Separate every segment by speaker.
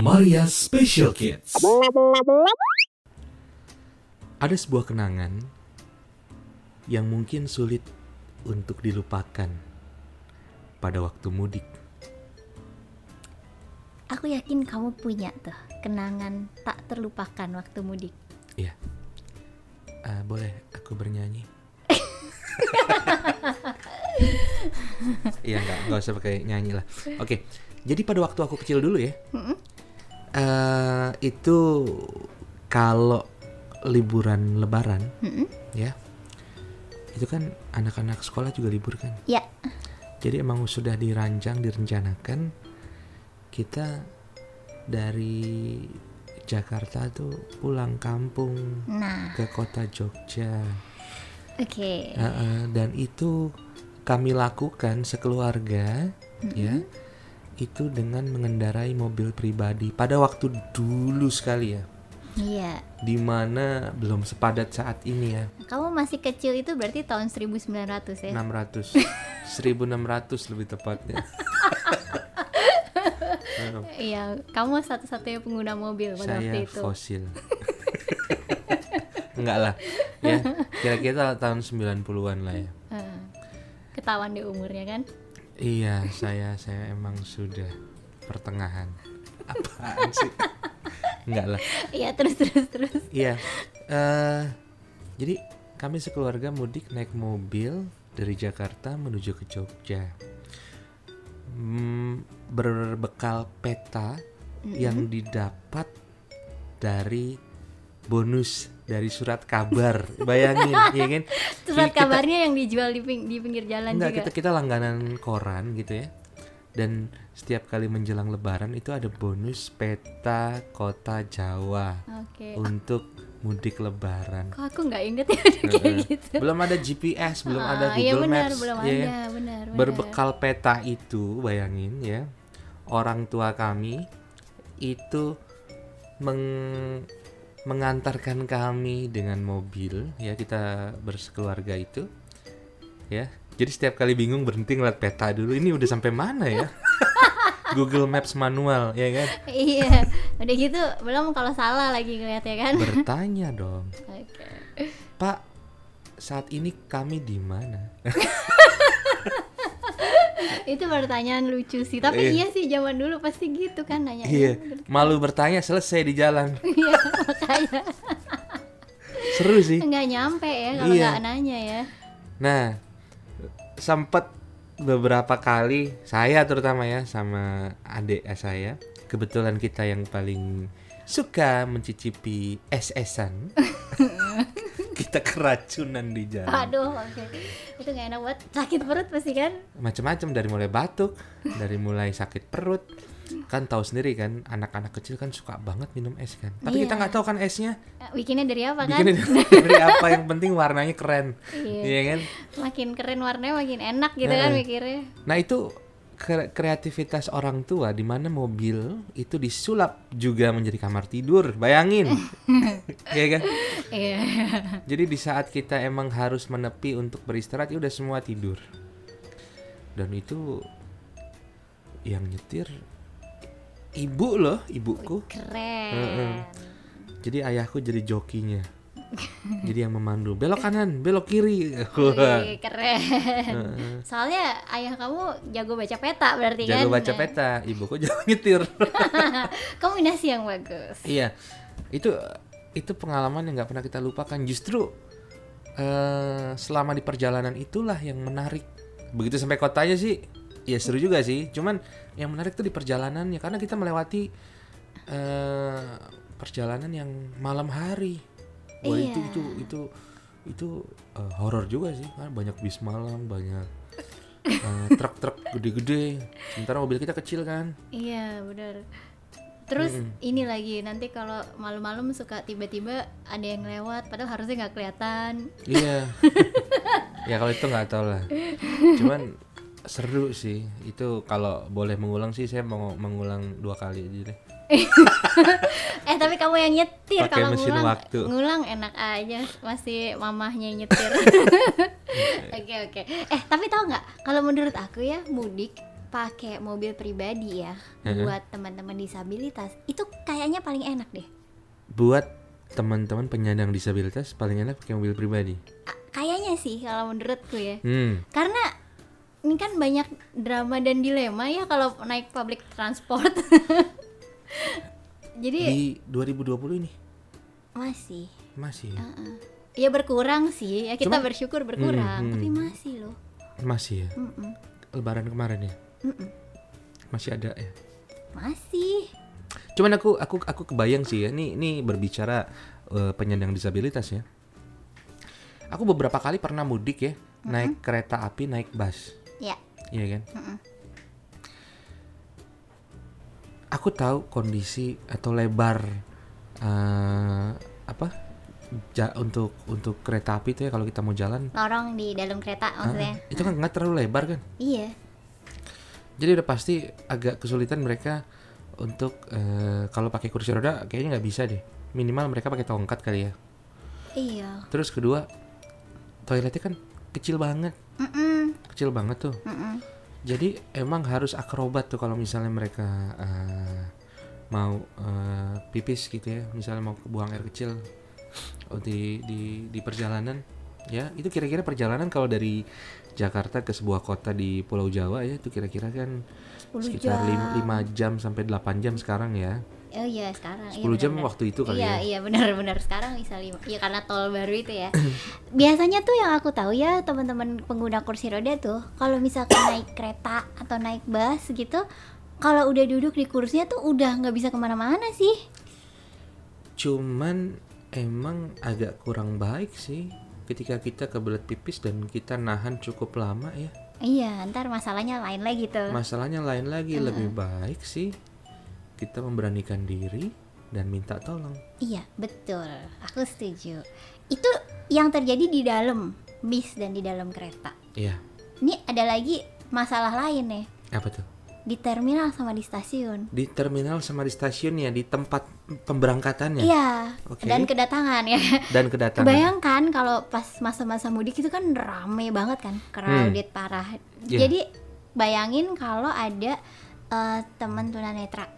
Speaker 1: Maria Special Kids. Ada sebuah kenangan yang mungkin sulit untuk dilupakan pada waktu mudik.
Speaker 2: Aku yakin kamu punya tuh kenangan tak terlupakan waktu mudik.
Speaker 1: Iya. Eh, boleh aku bernyanyi? Iya nggak nggak usah pakai nyanyi lah. Oke. Jadi pada waktu aku kecil dulu ya. eh, itu kalau liburan Lebaran
Speaker 2: Mm-mm.
Speaker 1: ya itu kan anak-anak sekolah juga libur kan.
Speaker 2: Ya,
Speaker 1: Jadi emang sudah dirancang, direncanakan kita dari Jakarta tuh pulang kampung
Speaker 2: nah,
Speaker 1: ke kota Jogja.
Speaker 2: oke.
Speaker 1: Heeh, dan itu kami lakukan sekeluarga ya. Itu dengan mengendarai mobil pribadi pada waktu dulu sekali ya.
Speaker 2: Iya.
Speaker 1: Di mana belum sepadat saat ini ya.
Speaker 2: Kamu masih kecil itu berarti tahun 1900 ya?
Speaker 1: 600 1600 lebih tepatnya.
Speaker 2: Iya, kamu satu-satunya pengguna mobil pada waktu
Speaker 1: saya
Speaker 2: itu.
Speaker 1: fosil enggak lah ya kira-kira tahun 90-an lah ya.
Speaker 2: Ketahuan deh umurnya kan?
Speaker 1: iya saya saya emang sudah pertengahan. Apaan sih? Enggak lah.
Speaker 2: Iya, terus terus terus.
Speaker 1: iya eh jadi kami sekeluarga mudik naik mobil dari Jakarta menuju ke Jogja. Hmm, berbekal peta yang didapat dari bonus dari surat kabar bayangin ya kan
Speaker 2: Surat
Speaker 1: Kita-
Speaker 2: kabarnya yang dijual di, ping- di pinggir jalan
Speaker 1: Enggak,
Speaker 2: juga.
Speaker 1: kita kita langganan koran gitu ya. Dan setiap kali menjelang lebaran itu ada bonus peta kota Jawa
Speaker 2: Oke.
Speaker 1: untuk mudik lebaran.
Speaker 2: Kok aku nggak inget ya ada kayak gitu?
Speaker 1: Belum ada GPS, belum ada
Speaker 2: Ah,
Speaker 1: Google
Speaker 2: iya benar,
Speaker 1: Maps,
Speaker 2: belum
Speaker 1: ya
Speaker 2: ada, benar, benar.
Speaker 1: Berbekal peta itu, bayangin ya, orang tua kami itu meng- mengantarkan kami dengan mobil, ya kita bersekeluarga itu, ya. Jadi setiap kali bingung berhenti ngeliat peta dulu. Ini udah sampai mana ya? Google Maps manual, ya kan?
Speaker 2: iya, udah gitu belum kalau salah lagi ngeliat ya kan?
Speaker 1: Bertanya dong,
Speaker 2: Oke.
Speaker 1: Pak, saat ini kami di mana?
Speaker 2: Itu pertanyaan lucu sih, tapi
Speaker 1: Iya.
Speaker 2: iya sih zaman dulu pasti gitu kan nanya.
Speaker 1: Iya, malu bertanya selesai di jalan.
Speaker 2: Iya, makanya
Speaker 1: Seru sih.
Speaker 2: nggak nyampe ya kalau
Speaker 1: Iya.
Speaker 2: nggak nanya ya.
Speaker 1: Nah, sempat beberapa kali saya terutama ya sama adik saya, kebetulan kita yang paling suka mencicipi es-esan. kita keracunan di jalan.
Speaker 2: Aduh, oke. Itu nggak enak buat sakit perut pasti kan?
Speaker 1: Macam-macam dari mulai batuk, dari mulai sakit perut. Kan tahu sendiri kan, anak-anak kecil kan suka banget minum es kan. Tapi kita
Speaker 2: Iya.
Speaker 1: nggak tahu kan esnya
Speaker 2: Eh, Bikinnya dari apa kan?
Speaker 1: bikinnya dari apa yang penting warnanya keren.
Speaker 2: Iya.
Speaker 1: Iya kan?
Speaker 2: Makin keren warnanya makin enak gitu kan
Speaker 1: Heeh.
Speaker 2: mikirnya.
Speaker 1: Nah itu kre- kreativitas orang tua di mana mobil itu disulap juga menjadi kamar tidur. Bayangin, ya kan?
Speaker 2: Iya.
Speaker 1: Jadi di saat kita emang harus menepi untuk beristirahat, ya udah semua tidur. Dan itu yang nyetir ibu loh, ibuku.
Speaker 2: Keren.
Speaker 1: Heeh. Jadi ayahku jadi jokinya. jadi yang memandu belok kanan, belok kiri.
Speaker 2: Wih, keren. Soalnya ayah kamu jago baca peta berarti kan?
Speaker 1: Jago baca peta, ibuku jago nyetir.
Speaker 2: Kombinasi yang bagus.
Speaker 1: Iya, itu itu pengalaman yang nggak pernah kita lupakan. Justru eh, selama di perjalanan itulah yang menarik. Begitu sampai kotanya sih, ya seru juga sih. Cuman yang menarik tuh di perjalanannya karena kita melewati eh, perjalanan yang malam hari. Wah
Speaker 2: Iya.
Speaker 1: itu itu itu itu eh, horor juga sih, kan banyak bis malam, banyak eh, truk-truk gede-gede. Sementara mobil kita kecil kan.
Speaker 2: Iya, benar. Terus ini lagi nanti kalau malam-malam suka tiba-tiba ada yang lewat padahal harusnya nggak kelihatan.
Speaker 1: Iya. ya kalau itu nggak tahu lah. Cuman seru sih. Itu kalau boleh mengulang sih saya mau mengulang dua kali aja deh.
Speaker 2: eh tapi kamu yang nyetir kalau ngulang
Speaker 1: waktu.
Speaker 2: ngulang enak aja masih mamahnya nyetir. Oke oke. Eh tapi tahu nggak kalau menurut aku ya mudik pakai mobil pribadi ya
Speaker 1: Heeh.
Speaker 2: buat teman-teman disabilitas itu kayaknya paling enak deh.
Speaker 1: Buat teman-teman penyandang disabilitas paling enak pakai mobil pribadi.
Speaker 2: A- kayaknya sih kalau menurutku ya.
Speaker 1: Hmm.
Speaker 2: Karena ini kan banyak drama dan dilema ya kalau naik public transport. Jadi
Speaker 1: Di 2020 ini
Speaker 2: masih
Speaker 1: masih ya?
Speaker 2: Heeh. ya berkurang sih ya kita
Speaker 1: Cuman-
Speaker 2: bersyukur berkurang
Speaker 1: Hmm,
Speaker 2: tapi
Speaker 1: hmm.
Speaker 2: masih loh
Speaker 1: masih ya.
Speaker 2: Mm-mm.
Speaker 1: Lebaran kemarin ya.
Speaker 2: Mm-mm.
Speaker 1: Masih ada ya.
Speaker 2: masih
Speaker 1: Cuman aku aku aku kebayang sih ya. Ini ini berbicara eh, penyandang disabilitas ya. Aku beberapa kali pernah mudik ya, naik kereta api, naik bus.
Speaker 2: ya
Speaker 1: Iya kan?
Speaker 2: Mm-mm.
Speaker 1: Aku tahu kondisi atau lebar eh, apa? Ja, untuk untuk kereta api itu ya kalau kita mau jalan.
Speaker 2: Lorong di dalam kereta maksudnya?
Speaker 1: ah, itu kan nggak terlalu lebar kan?
Speaker 2: Iya.
Speaker 1: Jadi udah pasti agak kesulitan mereka untuk eh, kalau pakai kursi roda kayaknya nggak bisa deh. Minimal mereka pakai tongkat kali ya.
Speaker 2: Iya.
Speaker 1: Terus kedua toiletnya kan kecil banget.
Speaker 2: Mm-mm.
Speaker 1: kecil banget tuh.
Speaker 2: Mm-mm.
Speaker 1: Jadi emang harus akrobat tuh kalau misalnya mereka eh, mau eh, pipis gitu ya. Misalnya mau buang air kecil oh, di di di perjalanan. Ya itu kira-kira perjalanan kalau dari Jakarta ke sebuah kota di Pulau Jawa ya itu kira-kira kan
Speaker 2: 10
Speaker 1: sekitar
Speaker 2: jam.
Speaker 1: 5, jam sampai 8 jam sekarang ya
Speaker 2: oh iya sekarang.
Speaker 1: 10
Speaker 2: iya,
Speaker 1: jam
Speaker 2: benar-benar.
Speaker 1: waktu itu kali
Speaker 2: iya
Speaker 1: ya?
Speaker 2: iya benar-benar sekarang bisa lima. Iya karena tol baru itu ya. Biasanya tuh yang aku tahu ya teman-teman pengguna kursi roda tuh kalau misalkan naik kereta atau naik bus gitu kalau udah duduk di kursinya tuh udah nggak bisa ke mana-mana sih.
Speaker 1: Cuman emang agak kurang baik sih ketika kita kebelet pipis dan kita nahan cukup lama ya.
Speaker 2: Iya ntar masalahnya lain lagi tuh.
Speaker 1: Masalahnya lain lagi, lebih baik sih kita memberanikan diri dan minta tolong.
Speaker 2: Iya, betul. Aku setuju. Itu yang terjadi di dalam bis dan di dalam kereta.
Speaker 1: Iya,
Speaker 2: Ini ada lagi masalah lain nih
Speaker 1: apa tuh?
Speaker 2: di terminal sama di stasiun.
Speaker 1: Di terminal sama di stasiun ya, di tempat pemberangkatannya
Speaker 2: Iya,
Speaker 1: Oke.
Speaker 2: dan kedatangan ya.
Speaker 1: dan kedatangan.
Speaker 2: Kebayangkan kalau pas masa-masa mudik itu kan rame banget kan, crowded parah.
Speaker 1: Iya.
Speaker 2: Jadi bayangin kalau ada eh, teman tunanetra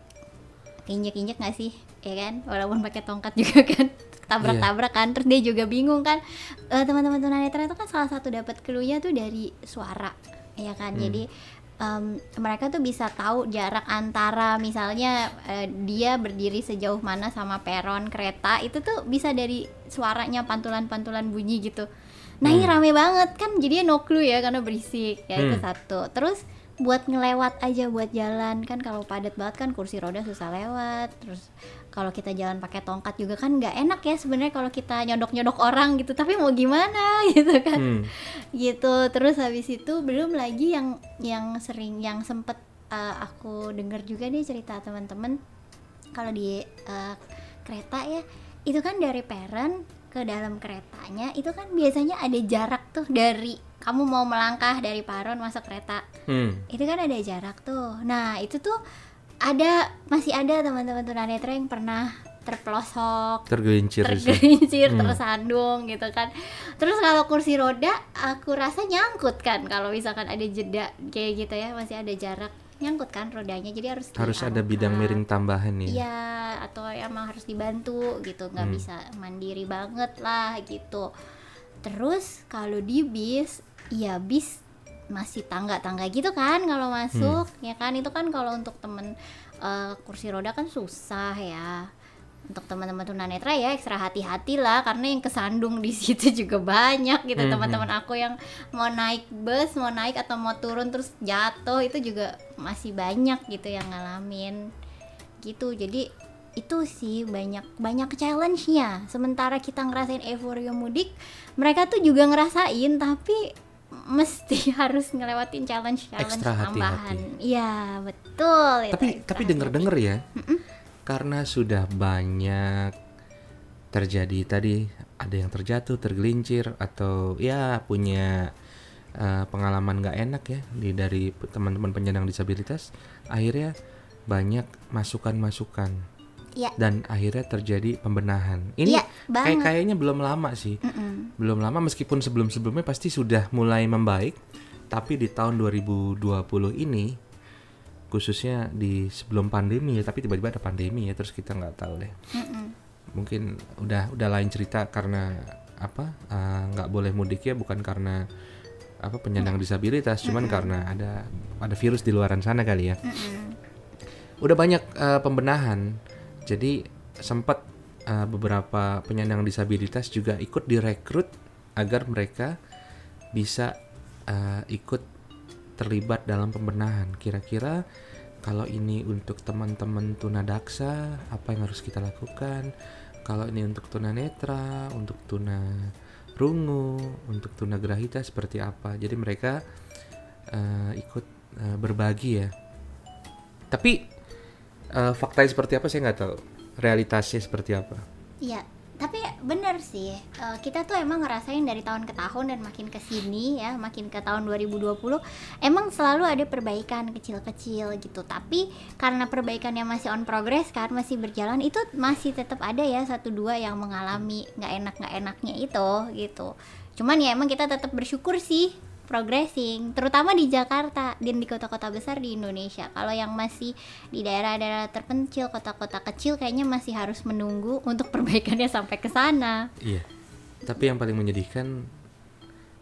Speaker 2: injek-injek nggak sih, ya kan? Walaupun pakai tongkat juga kan, tabrak-tabrak kan. Terus dia juga bingung kan. Eh, teman-teman tunanetra itu kan salah satu dapat clue-nya tuh dari suara, ya kan? Jadi em, mereka tuh bisa tahu jarak antara misalnya eh, dia berdiri sejauh mana sama peron kereta itu tuh bisa dari suaranya pantulan-pantulan bunyi gitu. Nah ini rame banget kan jadinya no clue ya karena berisik ya itu
Speaker 1: Hmm.
Speaker 2: satu. Terus buat ngelewat aja buat jalan. Kan kalau padat banget kan kursi roda susah lewat. Terus kalau kita jalan pakai tongkat juga kan nggak enak ya sebenarnya kalau kita nyodok-nyodok orang gitu. Tapi mau gimana gitu kan.
Speaker 1: Hmm,
Speaker 2: gitu. Terus habis itu belum lagi yang yang sering yang sempet uh, aku dengar juga nih cerita teman-teman. Kalau di uh, kereta ya itu kan dari peron ke dalam keretanya itu kan biasanya ada jarak tuh dari kamu mau melangkah dari paron masuk kereta
Speaker 1: hmm.
Speaker 2: itu kan ada jarak tuh nah itu tuh ada masih ada teman-teman tunanetra yang pernah terpelosok
Speaker 1: Tergelincir
Speaker 2: tergelincir,
Speaker 1: Hmm.
Speaker 2: tersandung gitu kan. Terus kalau kursi roda, aku rasa nyangkut kan kalau misalkan ada jeda kayak gitu ya, masih ada jarak nyangkut kan rodanya, jadi harus
Speaker 1: Harus ada
Speaker 2: diangkat.
Speaker 1: bidang miring tambahan ya.
Speaker 2: Iya, atau emang harus dibantu gitu, nggak
Speaker 1: Hmm.
Speaker 2: bisa mandiri banget lah gitu. Terus kalau di bis, ya bis masih tangga-tangga gitu kan kalau masuk, ya kan? Itu kan kalau untuk temen eh, kursi roda kan susah ya. Untuk teman-teman tunanetra ya ekstra hati-hati lah karena yang kesandung di situ juga banyak gitu.
Speaker 1: Hmm,
Speaker 2: teman-teman aku yang mau naik bus, mau naik atau mau turun terus jatuh itu juga masih banyak gitu yang ngalamin. Gitu jadi itu sih banyak banyak challenge-nya. Sementara kita ngerasain euforia mudik mereka tuh juga ngerasain tapi mesti harus ngelewatin challenge challenge
Speaker 1: hati-hati.
Speaker 2: tambahan iya betul itu
Speaker 1: Tapi
Speaker 2: ekstra
Speaker 1: tapi denger-denger ya.
Speaker 2: Mm-mm.
Speaker 1: Karena sudah banyak terjadi tadi ada yang terjatuh, tergelincir atau ya punya eh, pengalaman nggak enak ya di dari teman-teman penyandang disabilitas, akhirnya banyak masukan-masukan
Speaker 2: Iya.
Speaker 1: dan akhirnya terjadi pembenahan. Ini
Speaker 2: Iya,
Speaker 1: kayak kayaknya belum lama sih,
Speaker 2: Mm-mm.
Speaker 1: belum lama meskipun sebelum-sebelumnya pasti sudah mulai membaik, tapi di tahun 2020 ini khususnya di sebelum pandemi ya tapi tiba-tiba ada pandemi ya terus kita nggak tahu deh
Speaker 2: Mm-mm.
Speaker 1: mungkin udah udah lain cerita karena apa eh, nggak boleh mudik ya bukan karena apa penyandang disabilitas cuman karena ada ada virus di luaran sana kali ya
Speaker 2: Mm-mm.
Speaker 1: udah banyak eh, pembenahan jadi sempat eh, beberapa penyandang disabilitas juga ikut direkrut agar mereka bisa eh, ikut terlibat dalam pembenahan. Kira-kira kalau ini untuk teman-teman tunadaksa apa yang harus kita lakukan? Kalau ini untuk tunanetra untuk tuna rungu untuk tunagrahita seperti apa? Jadi mereka eh, ikut eh, berbagi ya. Tapi eh, faktanya seperti apa saya nggak tahu realitasnya seperti apa
Speaker 2: Iya, tapi bener sih. eh, kita tuh emang ngerasain dari tahun ke tahun dan makin ke sini ya, makin ke tahun 2020 emang selalu ada perbaikan kecil-kecil gitu. Tapi karena perbaikannya masih on progress kan, masih berjalan itu masih tetap ada ya satu dua yang mengalami nggak enak nggak enaknya itu gitu. Cuman ya emang kita tetap bersyukur sih progressing, terutama di Jakarta dan di kota-kota besar di Indonesia. Kalau yang masih di daerah-daerah terpencil, kota-kota kecil kayaknya masih harus menunggu untuk perbaikannya sampai ke sana.
Speaker 1: Iya. Tapi yang paling menyedihkan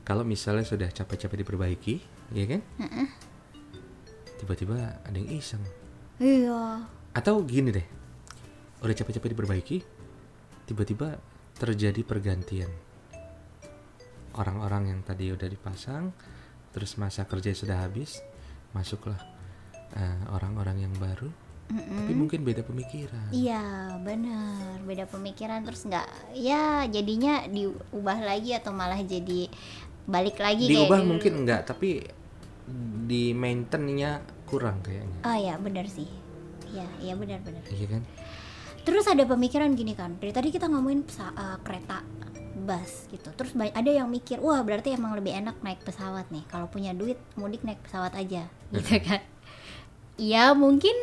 Speaker 1: kalau misalnya sudah capek-capek diperbaiki, ya kan? Tiba-tiba ada yang iseng.
Speaker 2: Iya.
Speaker 1: Atau gini deh. Udah capek-capek diperbaiki, tiba-tiba terjadi pergantian. Orang-orang yang tadi udah dipasang, terus masa kerja sudah habis, masuklah eh, orang-orang yang baru, tapi mungkin beda pemikiran.
Speaker 2: Iya, benar. Beda pemikiran terus nggak ya jadinya diubah lagi atau malah jadi balik lagi kayak
Speaker 1: Diubah
Speaker 2: dulu.
Speaker 1: mungkin enggak, tapi di maintainnya kurang kayaknya.
Speaker 2: Oh ya, benar sih. Iya, iya benar-benar.
Speaker 1: Iya kan?
Speaker 2: Terus ada pemikiran gini kan, dari tadi kita ngomongin eh, kereta bus gitu. Terus ada yang mikir, wah berarti emang lebih enak naik pesawat nih. Kalau punya duit mudik naik pesawat aja, gitu kan? Ya mungkin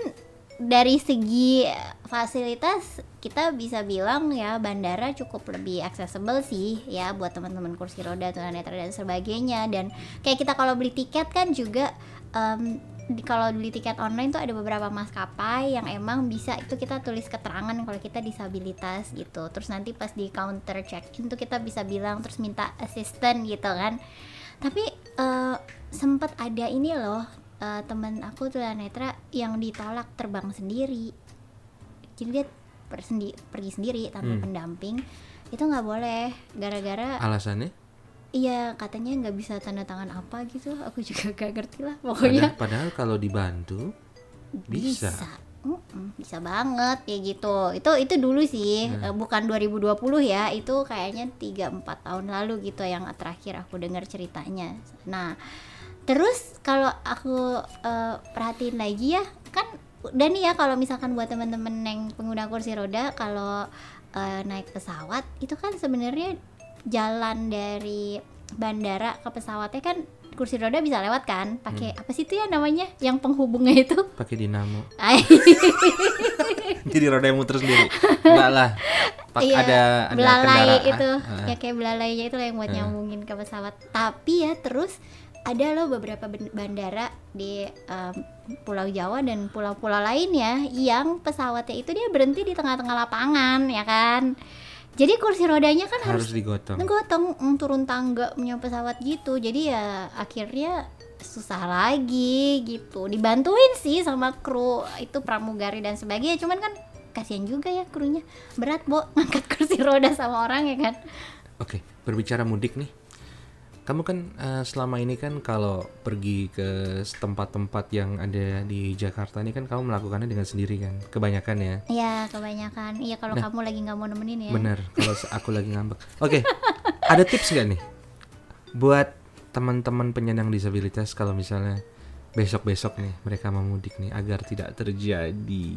Speaker 2: dari segi fasilitas kita bisa bilang ya bandara cukup lebih accessible sih ya buat teman-teman kursi roda tunanetra dan sebagainya dan kayak kita kalau beli tiket kan juga di- kalau beli tiket online tuh ada beberapa maskapai yang emang bisa itu kita tulis keterangan kalau kita disabilitas gitu terus nanti pas di counter check in tuh kita bisa bilang terus minta assistant gitu kan tapi eh, sempat ada ini loh eh, temen aku tuh netra yang ditolak terbang sendiri jadi dia persendi- pergi sendiri tanpa
Speaker 1: Hmm.
Speaker 2: pendamping itu nggak boleh gara-gara
Speaker 1: Alasannya?
Speaker 2: Iya katanya nggak bisa tanda tangan apa gitu. Aku juga gak ngerti lah pokoknya.
Speaker 1: Padahal, padahal kalau dibantu bisa.
Speaker 2: Mm-mm, bisa banget ya gitu. Itu itu dulu sih
Speaker 1: Hmm.
Speaker 2: bukan 2020 ya. Itu kayaknya 3-4 tahun lalu gitu yang terakhir aku dengar ceritanya. Nah terus kalau aku eh, perhatiin lagi ya kan dan ya kalau misalkan buat temen-temen yang pengguna kursi roda kalau eh, naik pesawat itu kan sebenarnya jalan dari bandara ke pesawatnya kan kursi roda bisa lewat kan pakai
Speaker 1: Hmm.
Speaker 2: apa sih itu ya namanya yang penghubungnya itu
Speaker 1: Pakai dinamo. Jadi roda yang muter sendiri. Enggak lah. Pak
Speaker 2: iya,
Speaker 1: ada ada
Speaker 2: belalai
Speaker 1: kendaraan.
Speaker 2: itu
Speaker 1: Ah,
Speaker 2: ya kayak belalainya itu lah yang buat
Speaker 1: Ah.
Speaker 2: nyambungin ke pesawat tapi ya terus ada loh beberapa bandara di em, Pulau Jawa dan pulau-pulau lainnya yang pesawatnya itu dia berhenti di tengah-tengah lapangan ya kan jadi kursi rodanya kan harus
Speaker 1: harus digotong.
Speaker 2: ngegotong mm, turun tangga punya pesawat gitu. Jadi ya akhirnya susah lagi gitu. Dibantuin sih sama kru itu pramugari dan sebagainya. Cuman kan kasihan juga ya krunya. Berat bo ngangkat kursi roda sama orang ya kan.
Speaker 1: Oke, berbicara mudik nih. Kamu kan eh, selama ini kan kalau pergi ke tempat-tempat yang ada di Jakarta ini kan kamu melakukannya dengan sendiri kan, kebanyakan ya.
Speaker 2: Iya kebanyakan iya kalau kamu lagi nggak mau nemenin ya
Speaker 1: Bener, kalau aku lagi ngambek. Oke, ada tips nggak nih buat teman-teman penyandang disabilitas kalau misalnya besok-besok nih mereka mau mudik nih agar tidak terjadi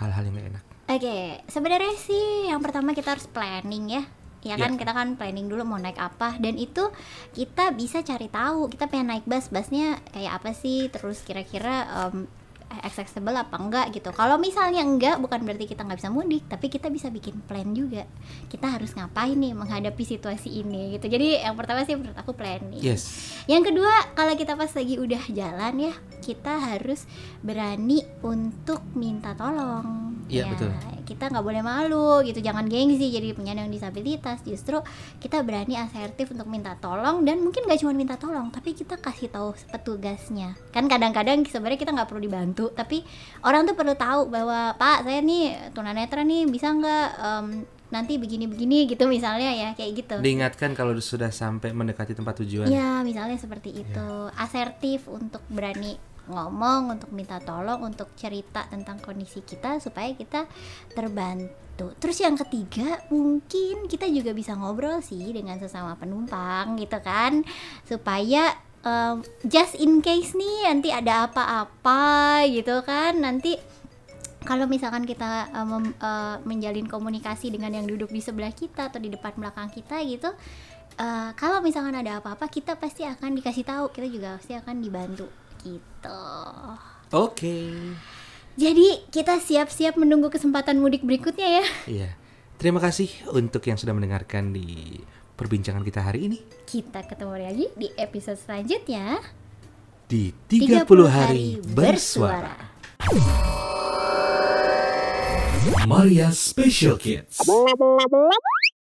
Speaker 1: hal-hal yang gak enak.
Speaker 2: Oke, sebenarnya sih yang pertama kita harus planning ya. Ya kan
Speaker 1: Ya.
Speaker 2: kita kan planning dulu mau naik apa dan itu kita bisa cari tahu kita pengen naik bus busnya kayak apa sih terus kira-kira em, accessible apa enggak gitu. Kalau misalnya enggak bukan berarti kita nggak bisa mudik, tapi kita bisa bikin plan juga. Kita harus ngapain nih menghadapi situasi ini gitu. Jadi yang pertama sih menurut aku planning.
Speaker 1: Yes.
Speaker 2: Yang kedua, kalau kita pas lagi udah jalan ya, kita harus berani untuk minta tolong.
Speaker 1: Iya,
Speaker 2: Ya,
Speaker 1: betul.
Speaker 2: Kita nggak boleh malu gitu, jangan gengsi jadi penyandang disabilitas. Justru kita berani asertif untuk minta tolong dan mungkin gak cuma minta tolong, tapi kita kasih tahu petugasnya. Kan kadang-kadang sebenarnya kita nggak perlu dibantu, tapi orang tuh perlu tahu bahwa Pak saya nih tunanetra nih bisa nggak em, nanti begini-begini gitu misalnya ya kayak gitu.
Speaker 1: Diingatkan kalau sudah sampai mendekati tempat tujuan.
Speaker 2: Ya, misalnya seperti itu. Asertif untuk berani ngomong, untuk minta tolong, untuk cerita tentang kondisi kita supaya kita terbantu. Terus yang ketiga, mungkin kita juga bisa ngobrol sih dengan sesama penumpang gitu kan. Supaya em, just in case nih nanti ada apa-apa gitu kan. Nanti kalau misalkan kita mem- uh, menjalin komunikasi dengan yang duduk di sebelah kita atau di depan belakang kita gitu uh, kalau misalkan ada apa-apa kita pasti akan dikasih tahu kita juga pasti akan dibantu gitu
Speaker 1: Oke.
Speaker 2: jadi kita siap-siap menunggu kesempatan mudik berikutnya ya
Speaker 1: Iya. Terima kasih untuk yang sudah mendengarkan di perbincangan kita hari ini
Speaker 2: kita ketemu lagi di episode selanjutnya
Speaker 1: di 30, hari bersuara. Maria Special Kids.